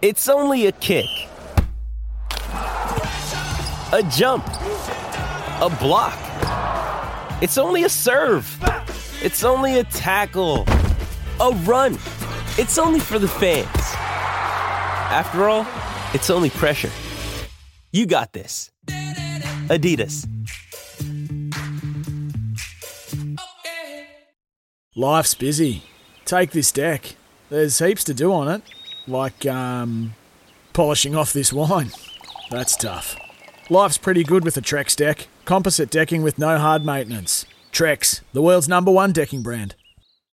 It's only a kick, a jump, a block. It's only a serve. It's only a tackle, a run. It's only for the fans. After all, it's only pressure. You got this. Adidas. Life's busy. Take this deck. There's heaps to do on it, like um, polishing off this wine. That's tough. Life's pretty good with a Trex deck. Composite decking with no hard maintenance. Trex, the world's number one decking brand.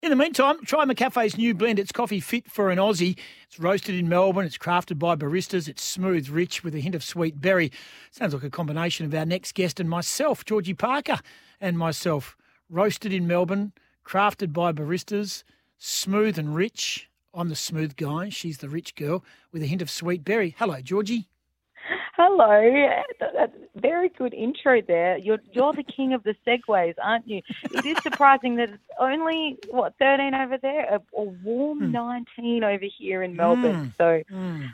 In the meantime, try McCafe's new blend. It's coffee fit for an Aussie. It's roasted in Melbourne. It's crafted by baristas. It's smooth, rich, with a hint of sweet berry. Sounds like a combination of our next guest and myself, Georgie Parker, and myself. Roasted in Melbourne, crafted by baristas, smooth and rich. I'm the smooth guy. She's the rich girl with a hint of sweet berry. Hello, Georgie. Hello. Very good intro there. You're you're the king of the segues, aren't you? It is surprising that it's only what 13 over there, a, a warm Hmm. 19 over here in Melbourne. So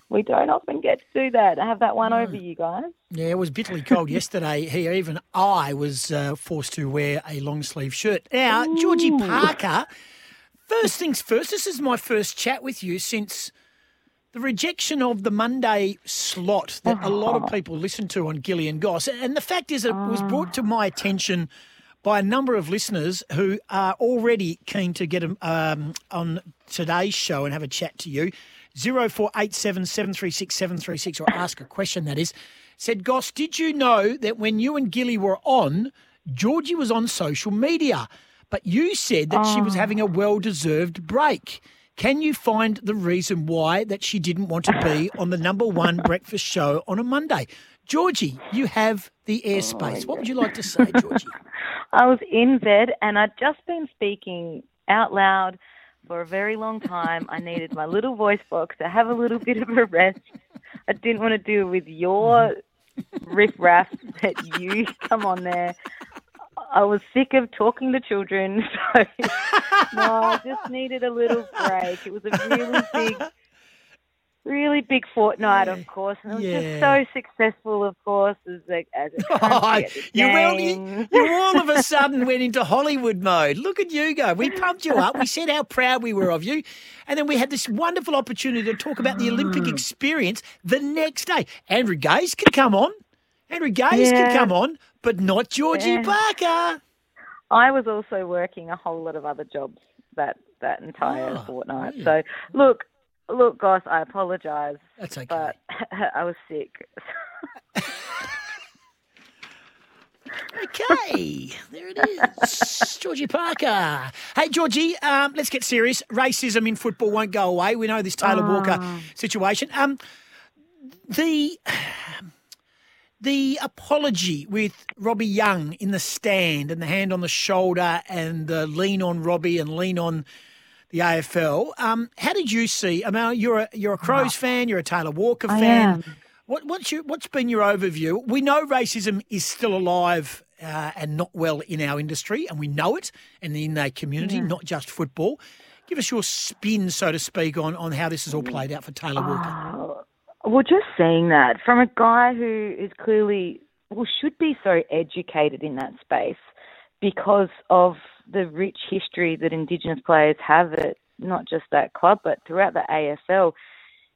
we don't often get to do that. Have that one over you guys. Yeah, it was bitterly cold yesterday. Here, even I was uh, forced to wear a long sleeve shirt. Now, Georgie Parker, first things first, this is my first chat with you since the rejection of the Monday slot that a lot of people listen to on Gilly and Goss. And the fact is, it was brought to my attention by a number of listeners who are already keen to get um, on today's show and have a chat to you. 0487 736 736 or ask a question that is. Said, Goss, did you know that when you and Gilly were on, Georgie was on social media, but you said that she was oh. having a well deserved break. Can you find the reason why that she didn't want to be on the number one breakfast show on a Monday? Georgie, you have the oh, airspace. what would you like to say, Georgie? I was in bed and I'd just been speaking out loud for a very long time. I needed my little voice box to have a little bit of a rest. I didn't want to deal with your riff raff that you come on there. I was sick of talking to children, so no, I just needed a little break. It was a really big, really big fortnight, of course, and it was Yeah. just so successful, of course, as a as a Oh, country, as a you, well, you, you all of a sudden went into Hollywood mode. Look at you go. We pumped you up. We said how proud we were of you. And then we had this wonderful opportunity to talk about the Olympic mm. experience the next day. Andrew Gaze can come on. Andrew Gaze can Yeah. come on, but not Georgie Yeah. Parker. I was also working a whole lot of other jobs that that entire Ah, fortnight. yeah. So look, look, Goss, I apologise, That's okay. but I was sick. Okay, there it is. Georgie Parker. Hey, Georgie, um, let's get serious. Racism in football won't go away. We know this Taylor Walker situation. Um, the the apology with Robbie Young in the stand and the hand on the shoulder and the lean on Robbie and lean on the AFL. Um, how did you see? I mean, you're a you're a Crows fan. You're a Taylor Walker I fan. am. What, what's your what's been your overview? We know racism is still alive uh, and not well in our industry, and we know it, and in our community, not just football. Give us your spin, so to speak, on, on how this has all played out for Taylor Walker. Well, just seeing that from a guy who is clearly, well, should be so educated in that space because of the rich history that Indigenous players have at not just that club, but throughout the AFL.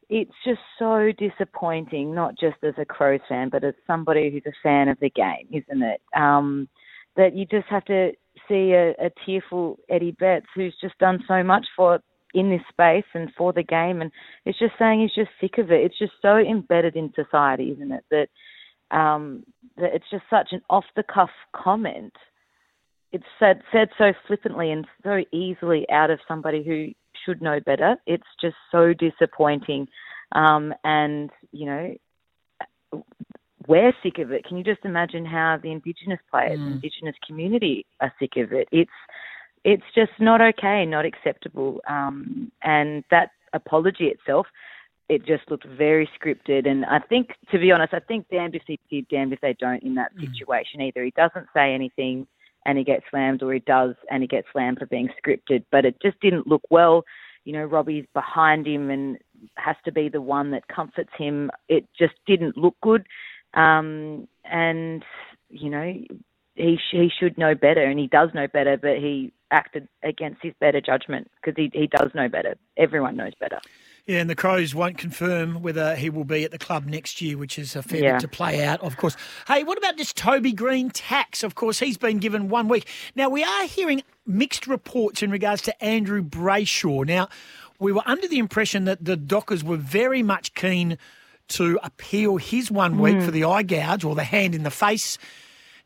It's just so disappointing, not just as a Crows fan, but as somebody who's a fan of the game, isn't it? Um, that you just have to see a, a tearful Eddie Betts who's just done so much for in this space and for the game, and it's just saying he's just sick of it. It's just so embedded in society, isn't it? That um, that it's just such an off the cuff comment. It's said said so flippantly and so easily out of somebody who should know better. It's just so disappointing, um, and you know we're sick of it. Can you just imagine how the Indigenous players, Mm. Indigenous community are sick of it? It's it's just not okay, not acceptable. Um, and that apology itself, it just looked very scripted. And I think, to be honest, I think damned if they did, damned if they don't in that situation either. He doesn't say anything and he gets slammed, or he does and he gets slammed for being scripted. But it just didn't look well. you know, Robbie's behind him and has to be the one that comforts him. It just didn't look good. Um, and, you know, he, sh- he should know better and he does know better, but he acted against his better judgment because he, he does know better. Everyone knows better. Yeah, and the Crows won't confirm whether he will be at the club next year, which is a fair Yeah. bit to play out, of course. Hey, what about this Toby Greene tax? Of course, he's been given one week. Now, we are hearing mixed reports in regards to Andrew Brayshaw. Now, we were under the impression that the Dockers were very much keen to appeal his one week hmm. for the eye gouge or the hand in the face.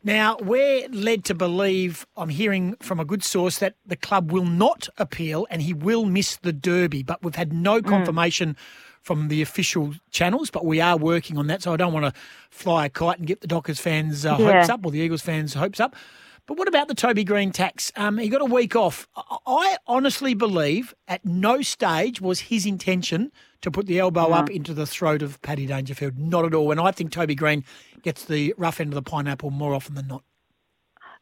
Now, we're led to believe, I'm hearing from a good source, that the club will not appeal and he will miss the Derby, but we've had no confirmation from the official channels, but we are working on that. So I don't want to fly a kite and get the Dockers fans' uh, Yeah. hopes up or the Eagles fans' hopes up. But what about the Toby Greene tax? Um, he got a week off. I honestly believe at no stage was his intention to put the elbow up into the throat of Paddy Dangerfield. Not at all. And I think Toby Greene gets the rough end of the pineapple more often than not.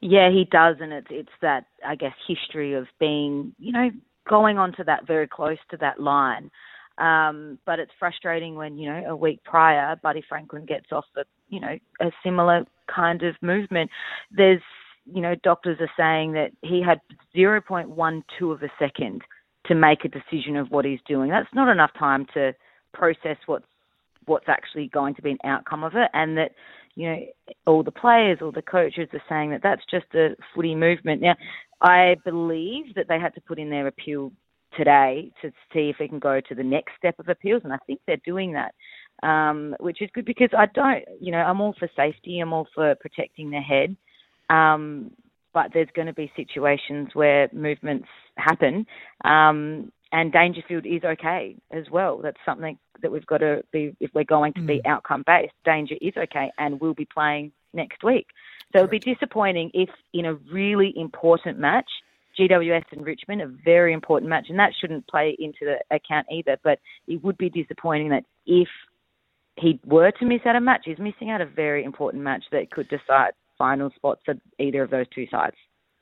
Yeah, he does, and it's it's that I guess history of being, you know, going onto that very close to that line. Um, but it's frustrating when you know a week prior, Buddy Franklin gets off the, you know, a similar kind of movement. There's, you know, doctors are saying that he had 0.12 of a second to make a decision of what he's doing. That's not enough time to process what's what's actually going to be an outcome of it, and that you know all the players, all the coaches are saying that that's just a footy movement. Now, I believe that they had to put in their appeal today to see if we can go to the next step of appeals, and I think they're doing that, um, which is good because I don't, you know, I'm all for safety, I'm all for protecting the head, um, but there's going to be situations where movements happen. Um, and Dangerfield is okay as well. That's something that we've got to be, if we're going to be outcome based, Danger is okay and we'll be playing next week. So it would be disappointing if in a really important match, GWS and Richmond, a very important match, and that shouldn't play into the account either, but it would be disappointing that if he were to miss out a match, he's missing out a very important match that could decide final spots for either of those two sides.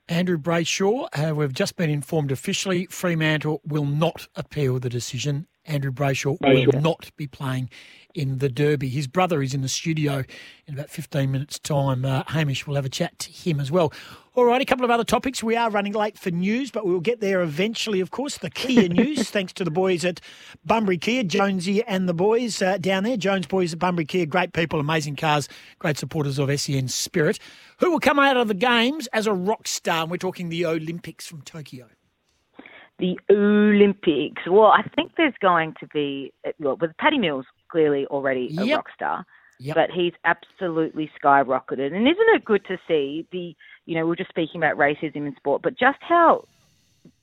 Andrew Brayshaw, uh, we've just been informed officially Fremantle will not appeal the decision. Andrew Brayshaw will not be playing in the Derby. His brother is in the studio in about 15 minutes' time. Uh, Hamish will have a chat to him as well. All right, a couple of other topics. We are running late for news, but we'll get there eventually, of course. The Kia news, thanks to the boys at Bunbury Kia, Jonesy and the boys uh, down there. Jones boys at Bunbury Kia, great people, amazing cars, great supporters of SEN Spirit. Who will come out of the games as a rock star? And we're talking the Olympics from Tokyo. The Olympics. Well, I think there's going to be well, with Patty Mills clearly already a Yep. rock star, Yep. but he's absolutely skyrocketed. And isn't it good to see the you know we we're just speaking about racism in sport, but just how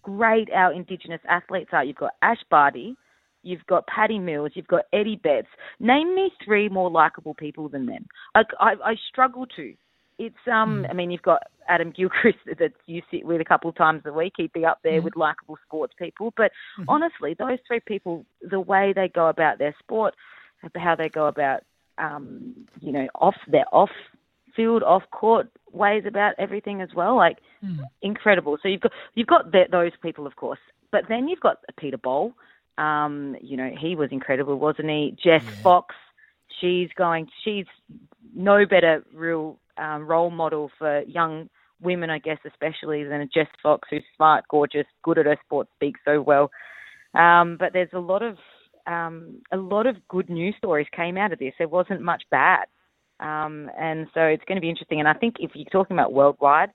great our Indigenous athletes are. You've got Ash Barty. You've got Patty Mills, you've got Eddie Betts. Name me three more likable people than them. I, I, I struggle to. It's um, I mean, you've got Adam Gilchrist that you sit with a couple of times a week. He'd be up there with likable sports people. But honestly, those three people, the way they go about their sport, how they go about, um, you know, off their off field, off court ways about everything as well, like incredible. So you've got you've got th those people, of course, but then you've got Peter Bol. Um, you know, he was incredible, wasn't he? Jess Fox, she's going. She's no better real um, role model for young women, I guess, especially than a Jess Fox, who's smart, gorgeous, good at her sport, speaks so well. Um, but there's a lot of um, a lot of good news stories came out of this. There wasn't much bad, um, and so it's going to be interesting. And I think if you're talking about worldwide,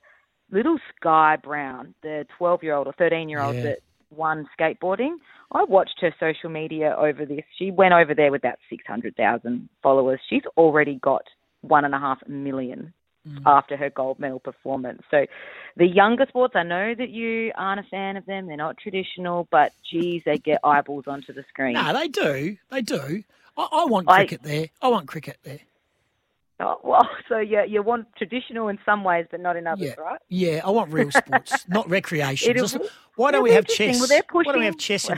little Sky Brown, the 12 year old or 13 year old Yeah. that won skateboarding, I watched her social media over this. She went over there with that 600,000 followers. She's already got one and a half million after her gold medal performance. So the younger sports, I know that you aren't a fan of them. They're not traditional, but geez, they get eyeballs onto the screen. No, they do. They do. I, I want I- cricket there. I want cricket there. Oh, well, so yeah, you want traditional in some ways, but not in others, Yeah, right? yeah. I want real sports, not recreation. Why don't we have chess? Well, Why don't we have chess?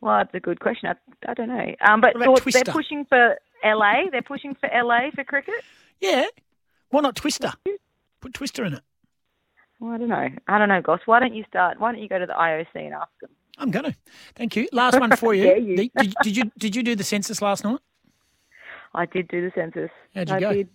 Well, that's a good question. I, I don't know. Um, but they're pushing for LA. They're pushing for LA for cricket. Yeah. Why not Twister? Put Twister in it. Well, I don't know. I don't know, Goss. Why don't you start? Why don't you go to the IOC and ask them? I'm going to. Thank you. Last one for you. You. Did, did, did you did you do the census last night? I did do the census. How'd you I go? did.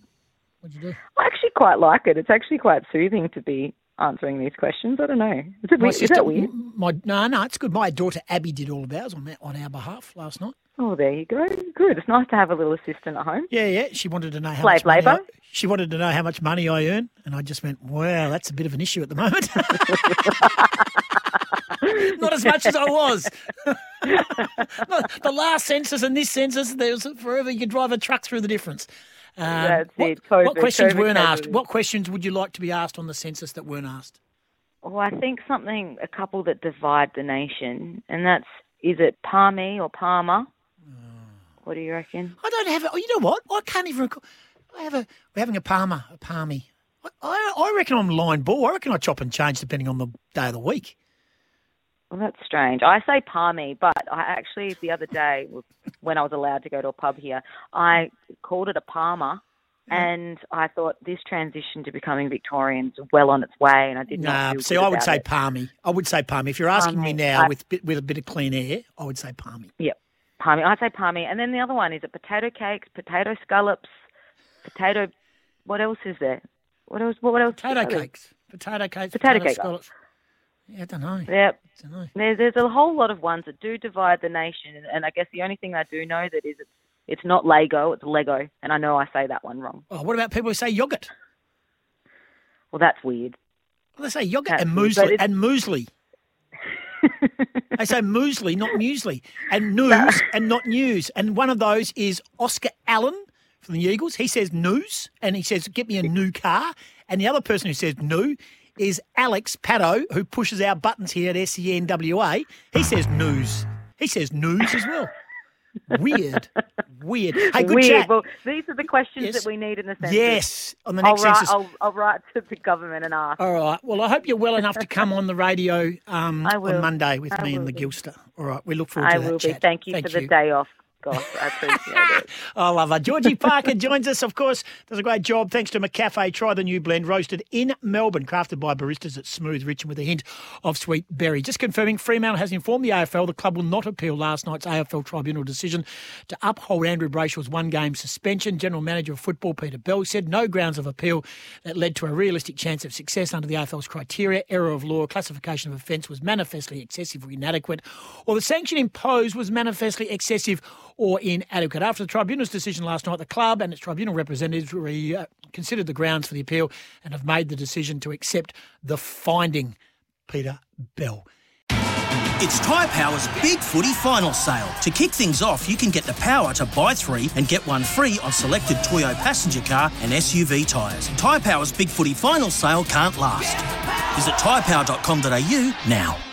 What'd you do? I actually quite like it. It's actually quite soothing to be answering these questions. I don't know. Is, it My weird? Is that weird? My no, no, it's good. My daughter Abby did all of ours on on our behalf last night. Oh, there you go. Good. It's nice to have a little assistant at home. Yeah, yeah. She wanted to know how Slave much money I, labour? she wanted to know how much money I earn, and I just went, "Wow, that's a bit of an issue at the moment." Not as much as I was. The last census and this census, there was forever you could drive a truck through the difference. Um, That's what, it. COVID, what questions COVID, weren't COVID. asked? What questions would you like to be asked on the census that weren't asked? Well, I think something, a couple that divide the nation, and that's is it Palmy or Palmer? What do you reckon? I don't have. Oh, you know what? I can't even. Recall. I have a. We're having a Palmer, a Palmy. I, I, I reckon I'm line ball. I reckon I chop and change depending on the day of the week. Well, that's strange. I say Palmy, but I actually the other day when I was allowed to go to a pub here, I called it a Palmer. And I thought this transition to becoming Victorians well on its way, and I did not. Nah, feel see, I would say it. palmy. I would say palmy. If you're asking me now I- with with a bit of clean air, I would say palmy. Yep, palmy. I say palmy, and then the other one is it potato cakes, potato scallops, potato. What else is there? What else? What else? Potato cakes. Potato cakes. Potato cake. Oh. scallops. Yeah, I don't know. Yep. don't know. There's there's a whole lot of ones that do divide the nation, and, I guess the only thing I do know that is it's it's not Lego, it's Lego, and I know I say that one wrong. Oh, what about people who say yogurt? Well, that's weird. Well, they say yogurt That's and muesli and muesli. They say muesli, not muesli, and news and not news. And one of those is Oscar Allen from the Eagles. He says news, and he says get me a new car. And the other person who says new is Alex Pato, who pushes our buttons here at SENWA. He says news. He says news as well. Weird, weird. Hey, good weird. chat. Well, these are the questions Yes. that we need in the census. yes, on the I'll next write, census. I'll, I'll write to the government and ask. All right. Well, I hope you're well enough to come on the radio um, on. Monday with I me and the be. Gilster. All right. We look forward I to that will be. chat. Thank you for the day off. Gosh, I appreciate it. I love her. Georgie Parker joins us, of course, does a great job. Thanks to McCafe. Try the new blend, roasted in Melbourne, crafted by baristas at Smooth, rich and with a hint of sweet berry. Just confirming, Fremantle has informed the AFL the club will not appeal last night's AFL tribunal decision to uphold Andrew Brayshaw's one game suspension. General Manager of Football, Peter Bell, said no grounds of appeal that led to a realistic chance of success under the AFL's criteria. Error of law, classification of offence was manifestly excessive or inadequate, or the sanction imposed was manifestly excessive or inadequate. After the tribunal's decision last night, the club and its tribunal representatives re, uh, considered the grounds for the appeal and have made the decision to accept the finding. Peter Bell. It's Tyre Power's Big Footy Final Sale. To kick things off, you can get the power to buy three and get one free on selected Toyo passenger car and SUV tyres. Tyre Power's Big Footy Final Sale can't last. Visit tyrepower.com.au now.